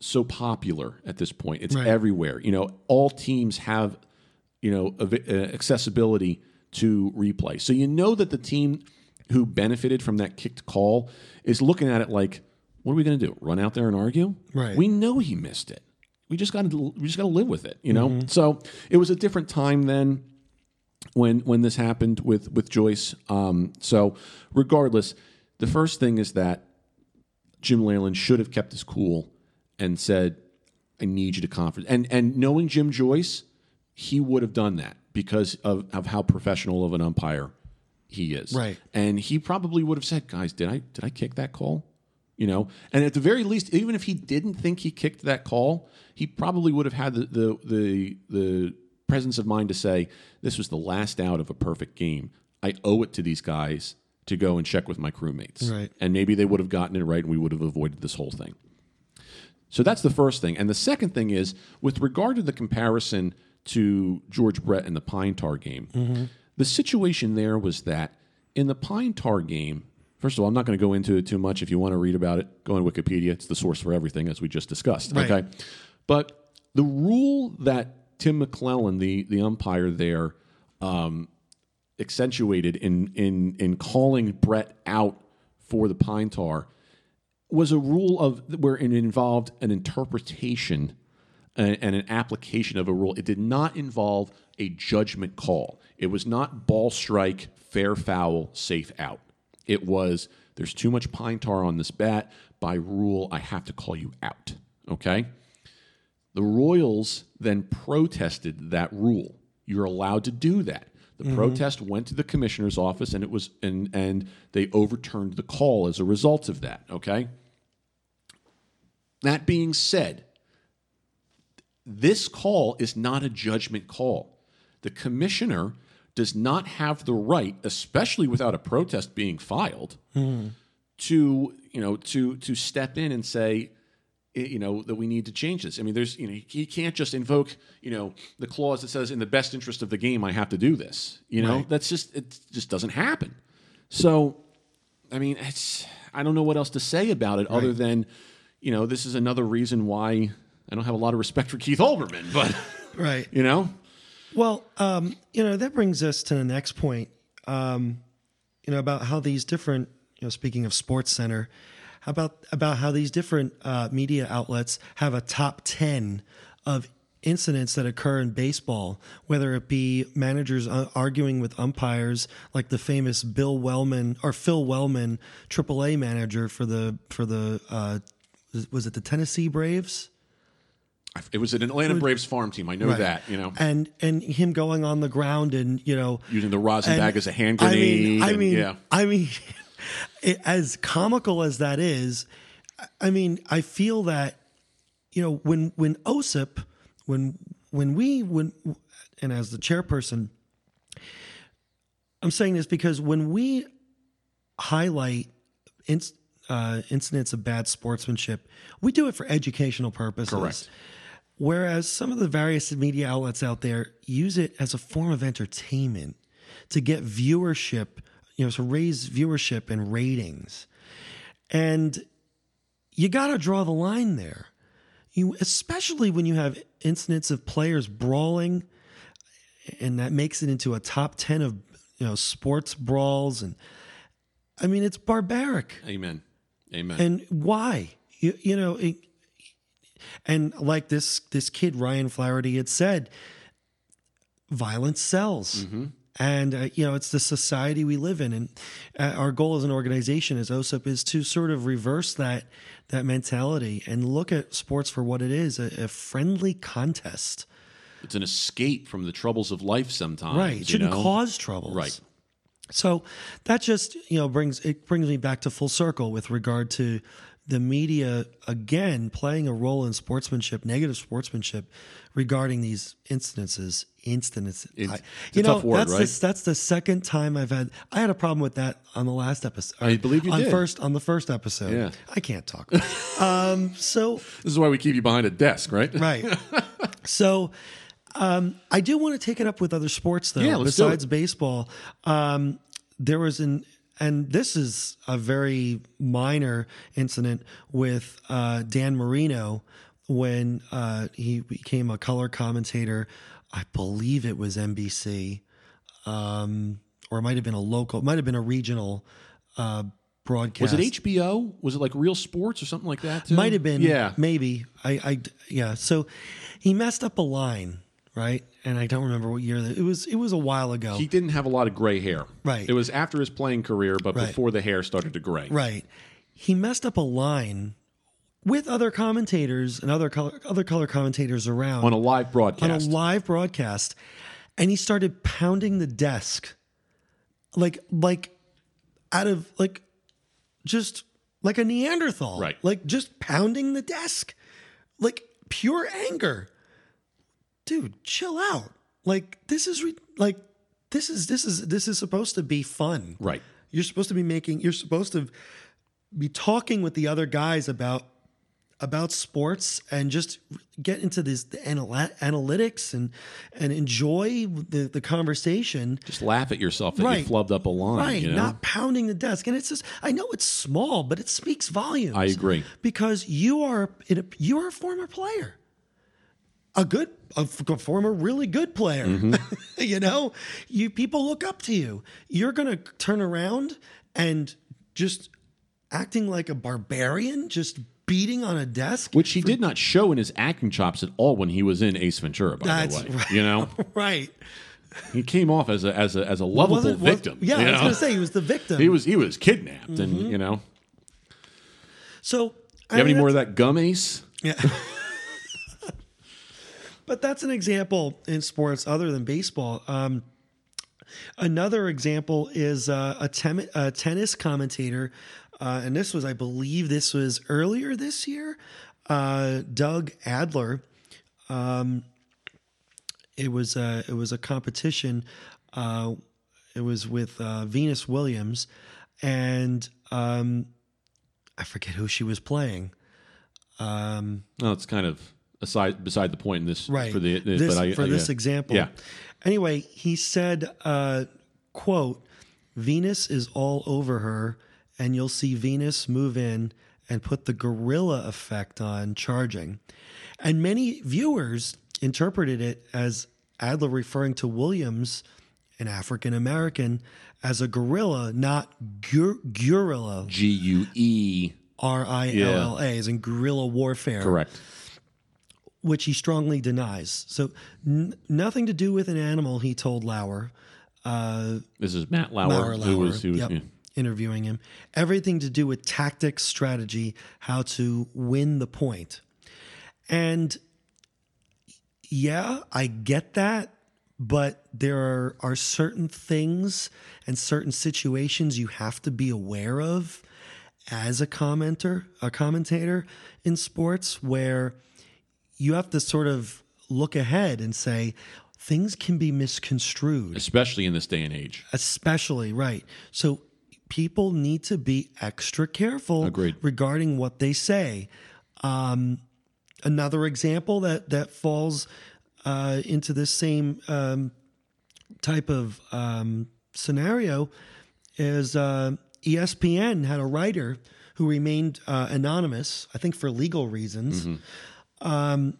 so popular at this point. It's Right. everywhere. You know, all teams have you know uh, accessibility to replay, so you know that the team who benefited from that kicked call is looking at it like, "What are we going to do? Run out there and argue?" Right. We know he missed it. We just got to we just got to live with it. You know. So it was a different time then when when this happened with with Joyce. Um, so regardless, the first thing is that Jim Leyland should have kept his cool and said, "I need you to conference." And and knowing Jim Joyce, he would have done that because of of how professional of an umpire he is. Right. And he probably would have said, "Guys, did I did I kick that call?" You know, and at the very least, even if he didn't think he kicked that call, he probably would have had the the the, the presence of mind to say, "This was the last out of a perfect game. I owe it to these guys to go and check with my crewmates." Right. And maybe they would have gotten it right, and we would have avoided this whole thing. So that's the first thing. And the second thing is with regard to the comparison to George Brett and the Pine Tar game, mm-hmm. the situation there was that in the Pine Tar game, first of all, I'm not going to go into it too much. If you want to read about it, go on Wikipedia. It's the source for everything, as we just discussed. Right. Okay. But the rule that Tim McClelland, the, the umpire there, um, accentuated in, in, in calling Brett out for the Pine Tar was a rule of where it involved an interpretation and, and an application of a rule. It did not involve a judgment call. It was not ball strike, fair foul, safe out. It was there's too much pine tar on this bat. By rule, I have to call you out. Okay? The Royals then protested that rule. You're allowed to do that. The mm-hmm. protest went to the commissioner's office and it was and and they overturned the call as a result of that, okay? That being said, this call is not a judgment call. The commissioner does not have the right, especially without a protest being filed, mm-hmm. to you know to to step in and say you know that we need to change this. I mean, there's you know he can't just invoke you know the clause that says in the best interest of the game I have to do this. You know that's just it just doesn't happen. So, I mean, it's I don't know what else to say about it other than you know this is another reason why I don't have a lot of respect for Keith Olbermann, but Right. you know Well, um, you know, that brings us to the next point. Um, you know, about how these different, you know, speaking of Sports Center, about about how these different uh, media outlets have a top ten of incidents that occur in baseball, whether it be managers uh, arguing with umpires, like the famous Bill Wellman or Phil Wellman, AAA manager for the for the uh, was it the Tennessee Braves? it was an Atlanta Braves farm team. I know Right. that you know and and him going on the ground and you know using the rosin bag as a hand grenade. I mean, I mean, yeah. I mean, it, as comical as that is, I mean, I feel that you know when when OSIP, when when we when and as the chairperson, I'm saying this because when we highlight inc- uh, incidents of bad sportsmanship, we do it for educational purposes. Correct. Whereas some of the various media outlets out there use it as a form of entertainment to get viewership, you know, to raise viewership and ratings. And you got to draw the line there. You especially when you have incidents of players brawling and that makes it into a top 10 of, you know, sports brawls and I mean it's barbaric. Amen. Amen. And why? You, you know, it, and like this this kid Ryan Flaherty had said, violence sells. Mm-hmm. And uh, you know it's the society we live in, and uh, our goal as an organization, as OSIP, is to sort of reverse that that mentality and look at sports for what it is—a a friendly contest. it's an escape from the troubles of life sometimes. Right. It shouldn't know? cause troubles. Right. So that just you know brings it brings me back to full circle with regard to the media again playing a role in sportsmanship, negative sportsmanship regarding these incidences. Incidents. It's- I- you know, tough word, that's right? The, that's the second time I've had. I had a problem with that on the last episode. I believe you on did. first on the first episode. Yeah. I can't talk. um, so This is why we keep you behind a desk, right? right. so um, I do want to take it up with other sports though. Yeah, besides baseball, um, there was an and this is a very minor incident with uh, Dan Marino when uh, he became a color commentator. I believe it was NBC, um, or it might have been a local, it might have been a regional uh, broadcast. Was it HBO? Was it like Real Sports or something like that? Too? Might have been. Yeah. Maybe. I, I, yeah. So he messed up a line, right? And I don't remember what year that it was. It was a while ago. He didn't have a lot of gray hair. Right. It was after his playing career, but Right. before the hair started to gray. right. He messed up a line with other commentators and other color, other color commentators around On a live broadcast. on a live broadcast, and he started pounding the desk, like like out of like just like a Neanderthal, Right. Like just pounding the desk, like pure anger. Dude, chill out. Like this is re- like this is this is this is supposed to be fun, right. You're supposed to be making. You're supposed to be talking with the other guys about about sports and just get into this the anal- analytics and and enjoy the the conversation. Just laugh at yourself that you Right. flubbed up a line. Right, You know? not pounding the desk. And it's just I know it's small, but it speaks volumes. I agree. because you are you are a former player, a good a f- a former really good player. Mm-hmm. you know, you people look up to you. You're gonna turn around and just acting like a barbarian, just beating on a desk. which he did not show in his acting chops at all when he was in Ace Ventura. By That's the way, right. you know, right. he came off as a as a as a lovable Wasn't- was- victim. yeah, you I was know? going to say he was the victim. he was he was kidnapped, Mm-hmm. and you know, so. you have any more of that gum, Ace? Yeah. but that's an example in sports other than baseball. Um, another example is uh, a, tem- a tennis commentator, uh, and this was, I believe, this was earlier this year. Uh, Doug Adler. Um, it was a, it was a competition. Uh, it was with uh, Venus Williams, and um, I forget who she was playing. Um, No, it's kind of aside beside the point in this right for the this, but I, for I- this yeah. example. Yeah. Anyway, he said, uh, "quote Venus is all over her, and you'll see Venus move in and put the gorilla effect on charging." And many viewers interpreted it as Adler referring to Williams, an African American, as a gorilla, not gur- gorilla. G U E R I L L A, as in guerrilla warfare correct. Which he strongly denies. So, n- nothing to do with an animal, he told Lauer, uh, This is Matt Lauer, Lauer, who was who was yep, yeah. interviewing him. Everything to do with tactics, strategy, how to win the point. And yeah, I get that, but there are, are certain things and certain situations you have to be aware of as a commenter, a commentator in sports where you have to sort of look ahead and say things can be misconstrued. Especially in this day and age. especially right. So people need to be extra careful Agreed. regarding what they say. Um, another example that that falls uh, into this same um, type of um, scenario is uh, espn had a writer who remained uh, anonymous i think for legal reasons Um,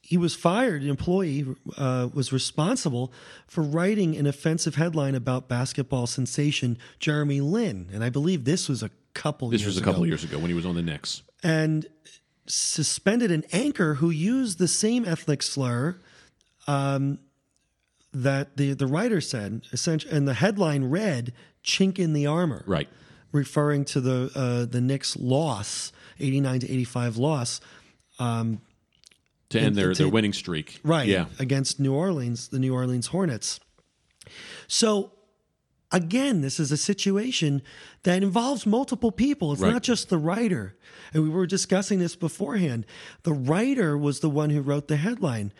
he was fired. An employee uh, was responsible for writing an offensive headline about basketball sensation Jeremy Lin, and I believe this was a couple. This years was a couple ago. years ago when he was on the Knicks. and suspended an anchor who used the same ethnic slur um, that the the writer said. Essentially, and the headline read "Chink in the armor." Right. referring to the uh, the Knicks' loss, eighty nine to eighty five loss, um, To end their, to- their winning streak. right? Yeah. against New Orleans, the New Orleans Hornets. So again, this is a situation that involves multiple people. It's Right. not just the writer. And we were discussing this beforehand. The writer was the one who wrote the headline.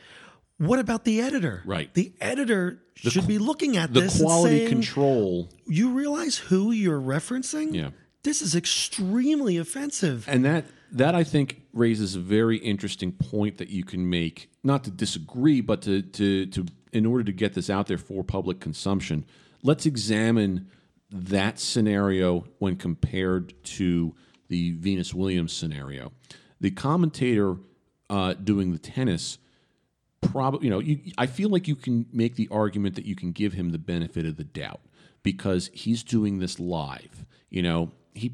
What about the editor? Right. The editor should be looking at The this quality saying, control. You realize who you're referencing? Yeah. This is extremely offensive. And that that I think raises a very interesting point that you can make, not to disagree, but to to to in order to get this out there for public consumption, let's examine that scenario when compared to the Venus Williams scenario. The commentator uh, doing the tennis probably you know you, i feel like you can make the argument that you can give him the benefit of the doubt because he's doing this live you know he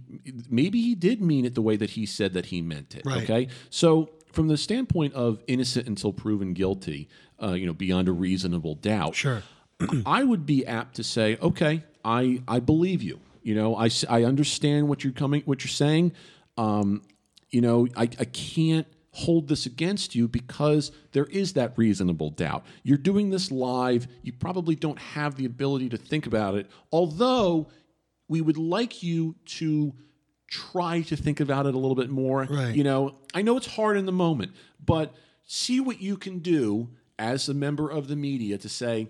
maybe he did mean it the way that he said that he meant it Right. okay so from the standpoint of innocent until proven guilty uh, you know beyond a reasonable doubt Sure. I would be apt to say, okay, I I believe you. You know, I, I understand what you're coming, what you're saying. Um, you know, I, I can't hold this against you because there is that reasonable doubt. You're doing this live. You probably don't have the ability to think about it. Although we would like you to try to think about it a little bit more. Right. You know, I know it's hard in the moment, but see what you can do as a member of the media to say,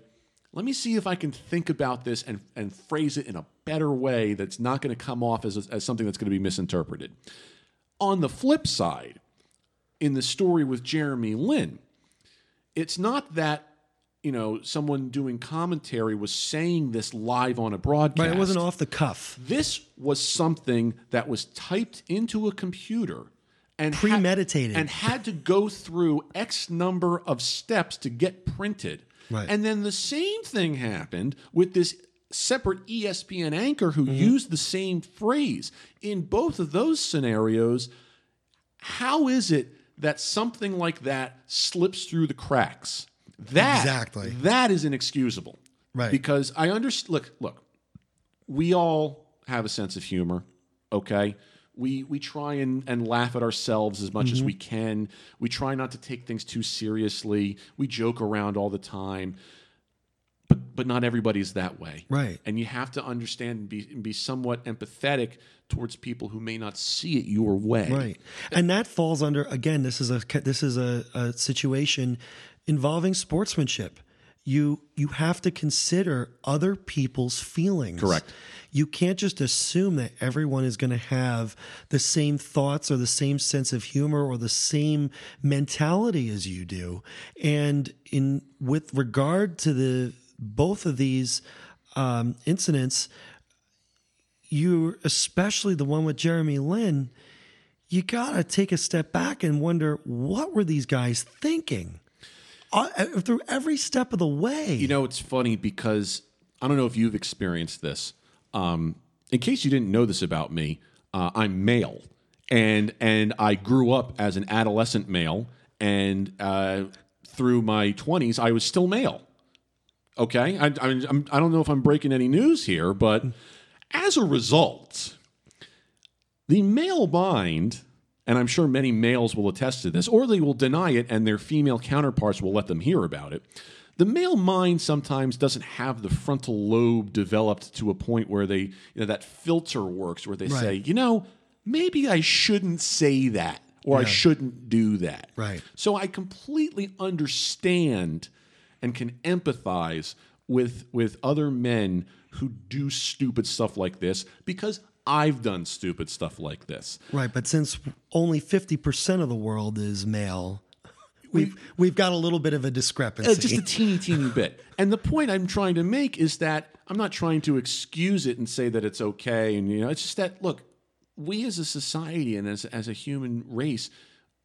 let me see if I can think about this and, and phrase it in a better way that's not going to come off as, as something that's going to be misinterpreted. On the flip side, in the story with Jeremy Lin, it's not that you know someone doing commentary was saying this live on a broadcast. Right. It wasn't off the cuff. This was something that was typed into a computer and had- Premeditated. and had to go through X number of steps to get printed. Right. And then the same thing happened with this separate ESPN anchor Mm-hmm. who used the same phrase. In both of those scenarios, how is it that something like that slips through the cracks? That Exactly. that is inexcusable. Right. Because I understand look, look, we all have a sense of humor, okay? We we try and, and laugh at ourselves as much Mm-hmm. as we can. We try not to take things too seriously. We joke around all the time. But but not everybody's that way. Right. And you have to understand and be and be somewhat empathetic towards people who may not see it your way. Right. And that falls under again this is a this is a, a situation involving sportsmanship. You you have to consider other people's feelings. Correct. You can't just assume that everyone is going to have the same thoughts or the same sense of humor or the same mentality as you do. And in with regard to the both of these um, incidents, you especially the one with Jeremy Lin, you gotta take a step back and wonder what were these guys thinking through every step of the way. You know, it's funny because I don't know if you've experienced this. Um, in case you didn't know this about me, uh, I'm male, and and I grew up as an adolescent male, and uh, through my 20s, I was still male. Okay, I, I, I'm, I don't know if I'm breaking any news here, but as a result, the male mind, and I'm sure many males will attest to this, or they will deny it, and their female counterparts will let them hear about it. The male mind sometimes doesn't have the frontal lobe developed to a point where they, you know, that filter works, where they say, you know, maybe I shouldn't say that, or I shouldn't do that. Right. So I completely understand and can empathize with with other men who do stupid stuff like this because I've done stupid stuff like this. right, but since only fifty percent of the world is male, we've we've got a little bit of a discrepancy. Uh, just a teeny, teeny bit. And the point I'm trying to make is that I'm not trying to excuse it and say that it's okay. And you know, it's just that look, we as a society and as as a human race,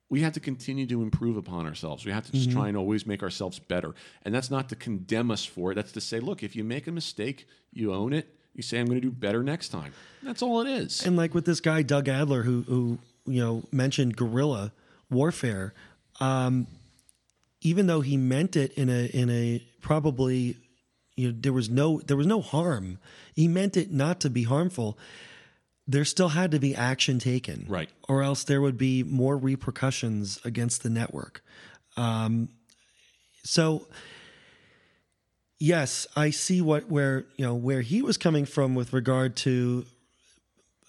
we have to continue to improve upon ourselves. We have to just try and always make ourselves better. And that's not to condemn us for it. That's to say, look, if you make a mistake, you own it. You say, I'm going to do better next time. That's all it is. And like with this guy Doug Adler, who who you know mentioned guerrilla warfare, um, even though he meant it in a in a probably you know there was no there was no harm. He meant it not to be harmful. There still had to be action taken, Right. Or else there would be more repercussions against the network. Um, so yes, I see what where you know where he was coming from with regard to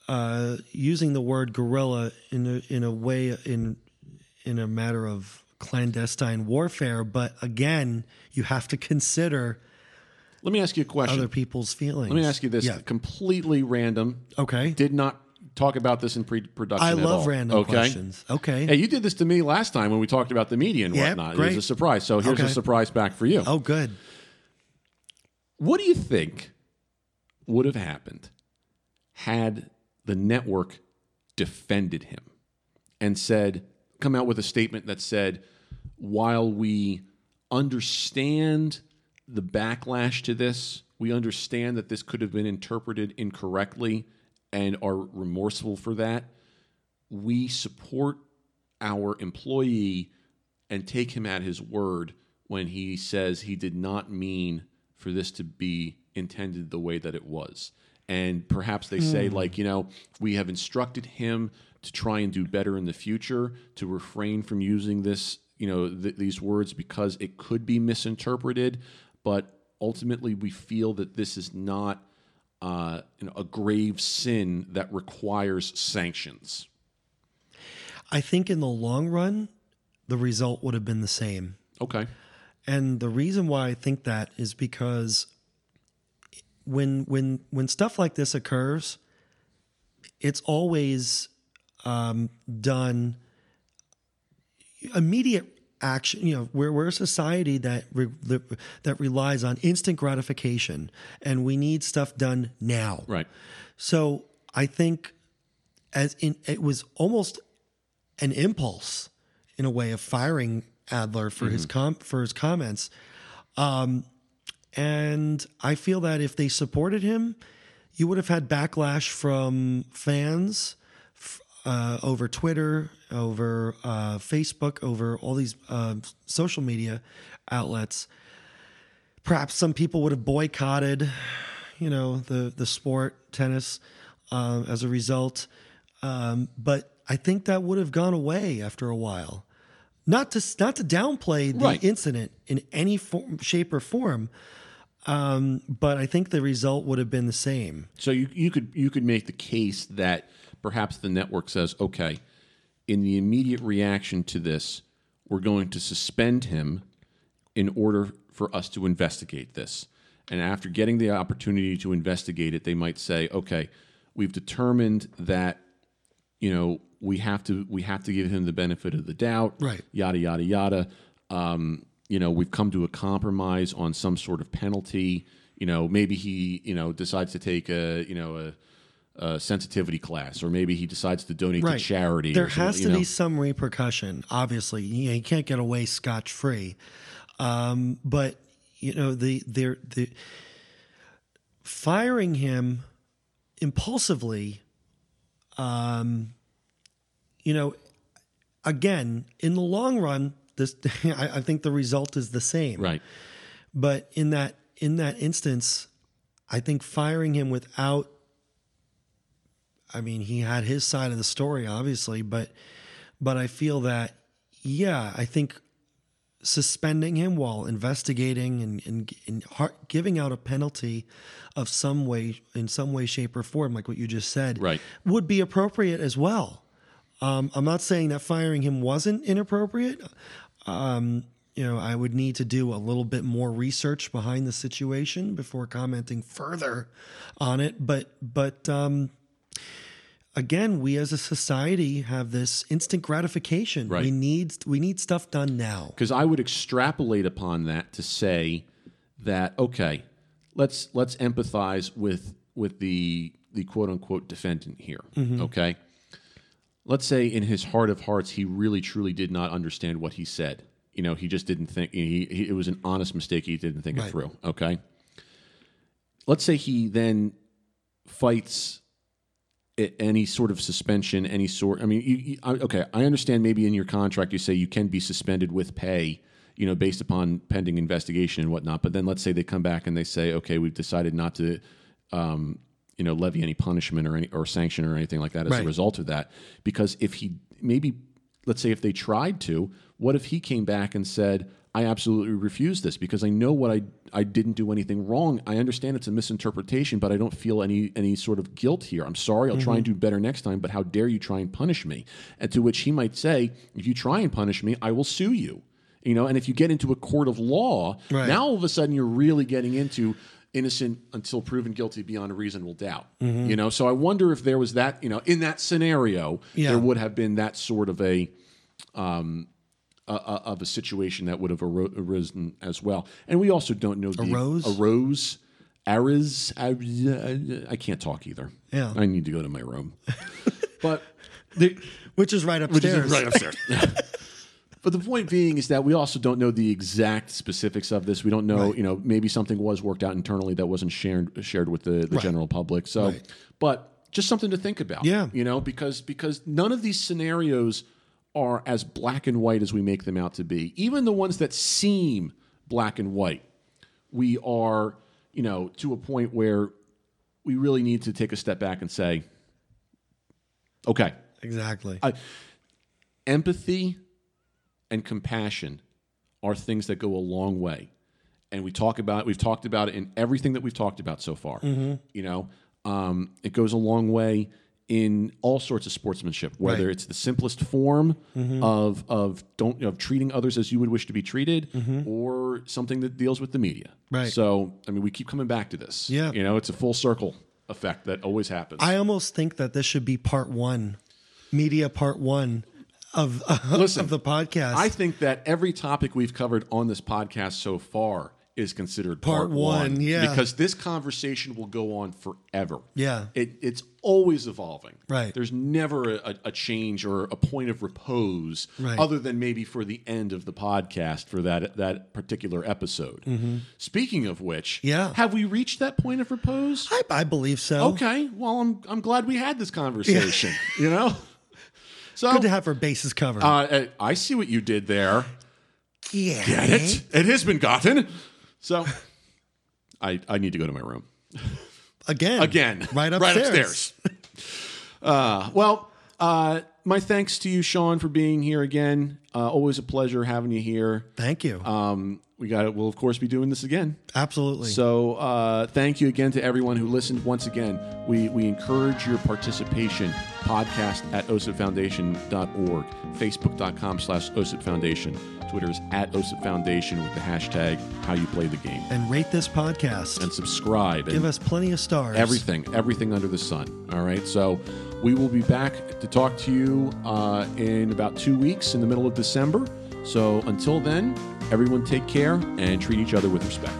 uh, using the word guerrilla in a, in a way in in a matter of clandestine warfare. But again, you have to consider Let me ask you a question. other people's feelings. Let me ask you this Yeah. completely random. Okay. Did not talk about this in pre-production. I love all. random okay? questions. Okay. Hey, you did this to me last time when we talked about the media and Yeah, whatnot. It was a surprise. So here's a surprise back for you. Oh, good. What do you think would have happened had the network defended him and said, come out with a statement that said, while we understand the backlash to this, we understand that this could have been interpreted incorrectly and are remorseful for that. We support our employee and take him at his word when he says he did not mean for this to be intended the way that it was. And perhaps they say, like, you know, we have instructed him to try and do better in the future, to refrain from using this, you know, th- these words because it could be misinterpreted. But ultimately, we feel that this is not uh, you know, a grave sin that requires sanctions. I think in the long run, the result would have been the same. Okay. And the reason why I think that is because when when when stuff like this occurs, it's always um, done immediate action. You know, we're we're a society that re, that- that relies on instant gratification, and we need stuff done now. Right. So I think as in it was almost an impulse in a way of firing Adler for his com for his comments. Um, And I feel that if they supported him, you would have had backlash from fans uh, over Twitter, over uh, Facebook, over all these uh, social media outlets. Perhaps some people would have boycotted, you know, the the sport tennis uh, as a result. Um, but I think that would have gone away after a while. Not to not to downplay the Right. incident in any form, shape or form, um, but I think the result would have been the same. So you you could you could make the case that perhaps the network says, okay, in the immediate reaction to this, we're going to suspend him in order for us to investigate this. And after getting the opportunity to investigate it, they might say, okay, we've determined that you know we have to we have to give him the benefit of the doubt, Right. Yada yada yada. Um, you know, we've come to a compromise on some sort of penalty. You know, maybe he you know decides to take a you know a, a sensitivity class, or maybe he decides to donate to charity. There has to know. be some repercussion. Obviously, you, know, you can't get away scotch free. Um, but you know the the the firing him impulsively. Um, you know, again, in the long run, this I, I think the result is the same. right. But in that in that instance, I think firing him without I mean, he had his side of the story obviously, but but I feel that yeah, I think suspending him while investigating and, and, and har giving out a penalty of some way in some way shape or form like what you just said Right. would be appropriate as well um, i'm not saying that firing him wasn't inappropriate um, you know i would need to do a little bit more research behind the situation before commenting further on it but but um, again we as a society have this instant gratification Right. we need we need stuff done now because I would extrapolate upon that to say that okay, let's let's empathize with with the the quote unquote defendant here. Mm-hmm. Okay, let's say in his heart of hearts he really truly did not understand what he said. You know, he just didn't think he, he it was an honest mistake. He didn't think it through. Okay, let's say he then fights any sort of suspension, any sort. I mean, you, you, okay, I understand. Maybe in your contract you say you can be suspended with pay, you know, based upon pending investigation and whatnot. But then let's say they come back and they say, okay, we've decided not to, um, you know, levy any punishment or any or sanction or anything like that as a result of that. Because if he maybe, let's say if they tried to, what if he came back and said, I absolutely refuse this because I know what I I didn't do anything wrong. I understand it's a misinterpretation, but I don't feel any any sort of guilt here. I'm sorry. I'll try and do better next time, but how dare you try and punish me? And to which he might say, if you try and punish me, I will sue you. You know, and if you get into a court of law, Right. now all of a sudden you're really getting into innocent until proven guilty beyond a reasonable doubt. You know, so I wonder if there was that, you know, in that scenario, Yeah. there would have been that sort of a um, a, a, of a situation that would have aro- arisen as well. And we also don't know the Arose? arose, arose. I, I can't talk either. Yeah. I need to go to my room. but the, which is right which upstairs is right upstairs. But the point being is that we also don't know the exact specifics of this. We don't know, you know, maybe something was worked out internally that wasn't shared shared with the, the general public. So, Right. but just something to think about. Yeah. you know, because because none of these scenarios are as black and white as we make them out to be. Even the ones that seem black and white, we are, you know, to a point where we really need to take a step back and say, okay, exactly. I, empathy and compassion are things that go a long way. And we talk about it, we've talked about it in everything that we've talked about so far you know? Um, it goes a long way in all sorts of sportsmanship whether Right. it's the simplest form mm-hmm. of of don't of treating others as you would wish to be treated mm-hmm. or something that deals with the media Right. so i mean we keep coming back to this Yeah. you know it's a full circle effect that always happens I almost think that this should be part one, media part one of, Listen, of the podcast. I think that every topic we've covered on this podcast so far is considered Part part, one, yeah. Because this conversation will go on forever. Yeah. It, it's always evolving. Right. There's never a, a change or a point of repose Right. other than maybe for the end of the podcast for that that particular episode. Speaking of which, Mm-hmm. Yeah. have we reached that point of repose? I, I believe so. Okay. Well, I'm I'm glad we had this conversation. You know. So Good to have our bases covered. uh, I see what you did there. yeah. Get it? It has been gotten. So I I need to go to my room Again. again. Right Right upstairs. upstairs. uh, well, uh, my thanks to you, Sean, for being here again. Uh, always a pleasure having you here. Thank you. Um, we got it. We'll of course be doing this again. Absolutely. So uh, thank you again to everyone who listened. Once again, we, we encourage your participation. Podcast at osipfoundation.org, facebook.com slash osipfoundation, Twitter is at osipfoundation with the hashtag how you play the game. and rate this podcast. And subscribe. Give and us plenty of stars. everything, everything under the sun. All right. So we will be back to talk to you uh, in about two weeks in the middle of December. So until then, everyone take care and treat each other with respect.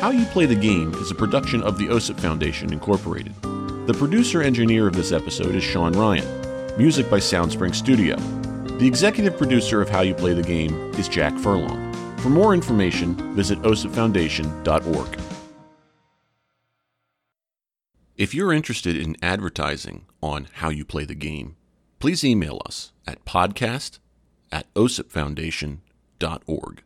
How You Play the Game is a production of the OSIP Foundation, Incorporated. The producer engineer of this episode is Sean Ryan. Music by Soundspring Studio. The executive producer of How You Play the Game is Jack Furlong. For more information, visit osipfoundation.org. If you're interested in advertising on How You Play the Game, please email us at podcast at osipfoundation.org org.